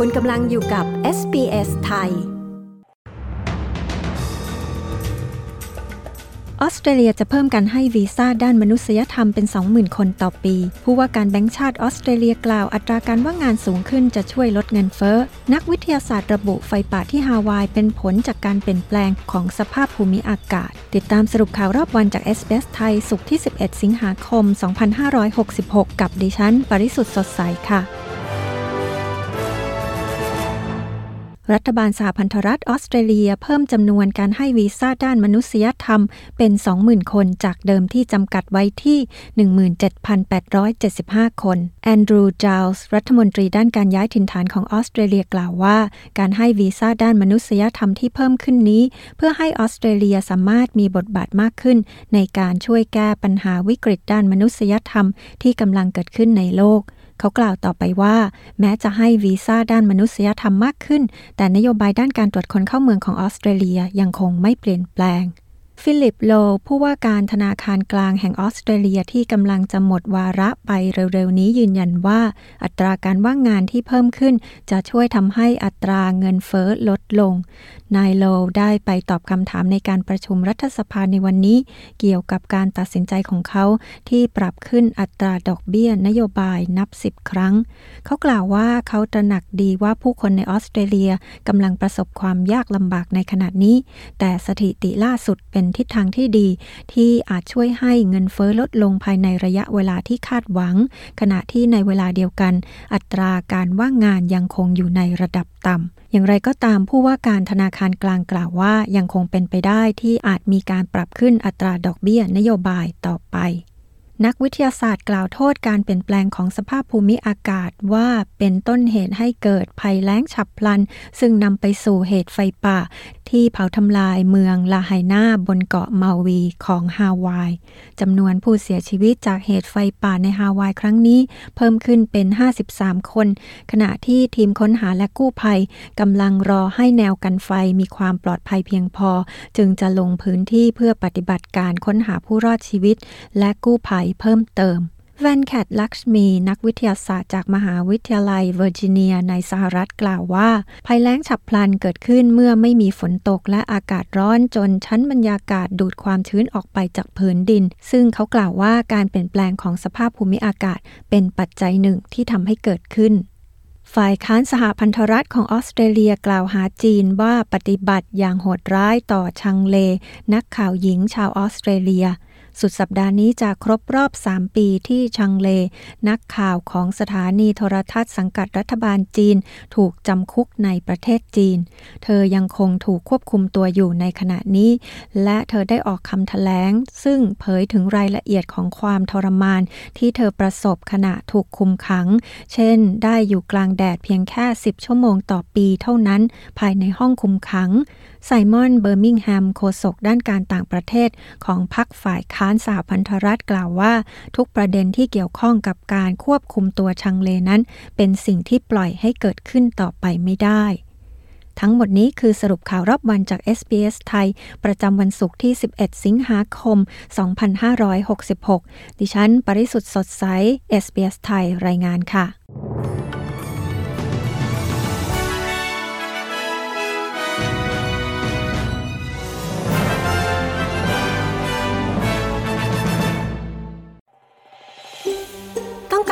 คุณกำลังอยู่กับ SBS ไทย ออสเตรเลียจะเพิ่มการให้วีซ่าด้านมนุษยธรรมเป็น 20,000 คนต่อปี ผู้ว่าการแบงค์ชาติออสเตรเลียกล่าวอัตราการว่างงานสูงขึ้นจะช่วยลดเงินเฟ้อ นักวิทยาศาสตร์ระบุไฟป่าที่ฮาวายเป็นผลจากการเปลี่ยนแปลงของสภาพภูมิอากาศ ติดตามสรุปข่าวรอบวันจาก SBS ไทย สุขที่ 11 สิงหาคม 2566 กับดิฉัน ปริสุทธ์สดใสค่ะ รัฐบาลสหพันธรัฐออสเตรเลียเพิ่มจำนวนการให้วีซ่าด้านมนุษยธรรมเป็น 20,000 คนจากเดิมที่จำกัดไว้ที่ 17,875 คน แอนดรูว์จาวส์รัฐมนตรีด้านการย้ายถิ่นฐานของออสเตรเลียกล่าวว่า การให้วีซ่าด้านมนุษยธรรมที่เพิ่มขึ้นนี้ เพื่อให้ออสเตรเลียสามารถมีบทบาทมากขึ้น ในการช่วยแก้ปัญหาวิกฤตด้านมนุษยธรรมที่กำลังเกิดขึ้นในโลก เขากล่าวต่อไปว่า แม้จะให้วีซ่าด้านมนุษยธรรมมากขึ้น แต่นโยบายด้านการตรวจคนเข้าเมืองของออสเตรเลียยังคงไม่เปลี่ยนแปลง ฟิลิปโลว์ ผู้ว่าการธนาคารกลางแห่งออสเตรเลียที่กำลังจะหมดวาระไปเร็วๆ นี้ยืนยันว่า อัตราการว่างงานที่เพิ่มขึ้น จะช่วยทำให้อัตราเงินเฟ้อลดลง นายโลได้ไปตอบคำถามในการประชุมรัฐสภาในวันนี้ เกี่ยวกับการตัดสินใจของเขา ที่ปรับขึ้นอัตราดอกเบี้ยนโยบายนับสิบครั้ง เขากล่าวว่าเขาตระหนักดีว่าผู้คนในออสเตรเลียกำลังประสบความยากลำบากในขณะนี้ แต่สถิติล่าสุดเป็นทิศทางที่ดี ที่อาจช่วยให้เงินเฟอ้อลดลงภายในระยะเวลาที่คาดหวัง ขณะที่ในเวลาเดียวกัน อัตราการว่างงานยังคงอยู่ในระดับต่ำอย่างไรก็ตามผู้ว่าการธนาคารกลางกล่าวว่ายังคงเป็นไปได้ที่อาจมีการปรับขึ้นอัตราดอกเบี้ยนโยบายต่อไป นักวิทยาศาสตร์กล่าวโทษการเปลี่ยนแปลงของสภาพภูมิอากาศว่าเป็นต้นเหตุให้เกิดภัยแล้งฉับพลัน ซึ่งนำไปสู่เหตุไฟป่าที่เผาทำลายเมืองลาไฮนาบนเกาะเมาวีของฮาวายจำนวนผู้เสียชีวิตจากเหตุไฟป่าในฮาวายครั้งนี้ เพิ่มขึ้นเป็น 53 คน ขณะที่ทีมค้นหาและกู้ภัยกำลังรอให้แนวกันไฟมีความปลอดภัยเพียงพอ จึงจะลงพื้นที่เพื่อปฏิบัติการค้นหาผู้รอดชีวิต และกู้ภัยเพิ่มเติม เวนแคทลักษมี นักวิทยาศาสตร์จากมหาวิทยาลัยเวอร์จิเนียในสหรัฐกล่าวว่า ภัยแล้งฉับพลันเกิดขึ้นเมื่อไม่มีฝนตกและอากาศร้อนจนชั้นบรรยากาศดูดความชื้นออกไปจากพื้นดิน ซึ่งเขากล่าวว่าการเปลี่ยนแปลงของสภาพภูมิอากาศ เป็นปัจจัยหนึ่งที่ทำให้เกิดขึ้นฝ่ายค้านสหพันธรัฐของออสเตรเลียกล่าวหาจีนว่าปฏิบัติอย่างโหดร้ายต่อเฉิงเล่ย นักข่าวหญิงชาวออสเตรเลีย สุดสัปดาห์นี้จะครบรอบ 3 ปีที่ชังเล นักข่าวของสถานีโทรทัศน์สังกัดรัฐบาลจีน ถูกจำคุกในประเทศจีน เธอยังคงถูกควบคุมตัวอยู่ในขณะนี้ และเธอได้ออกคำแถลง ซึ่งเผยถึงรายละเอียดของความทรมาน ที่เธอประสบขณะถูกคุมขัง เช่น ได้อยู่กลางแดดเพียงแค่ 10 ชั่วโมงต่อปีเท่านั้น ภายในห้องคุมขัง ไซมอน เบอร์มิงแฮม โฆษกด้านการต่างประเทศของพรรคฝ่ายค้าค้านสหพันธรัฐกล่าวว่า ทุกประเด็นที่เกี่ยวข้องกับการควบคุมตัวชังเลนั้น เป็นสิ่งที่ปล่อยให้เกิดขึ้นต่อไปไม่ได้ ทั้งหมดนี้คือสรุปข่าวรอบวันจาก SBS ไทย ประจำวันศุกร์ที่ 11 สิงหาคม 2566 ดิฉัน ปริสุทธ์สดใส SBS ไทยรายงานค่ะ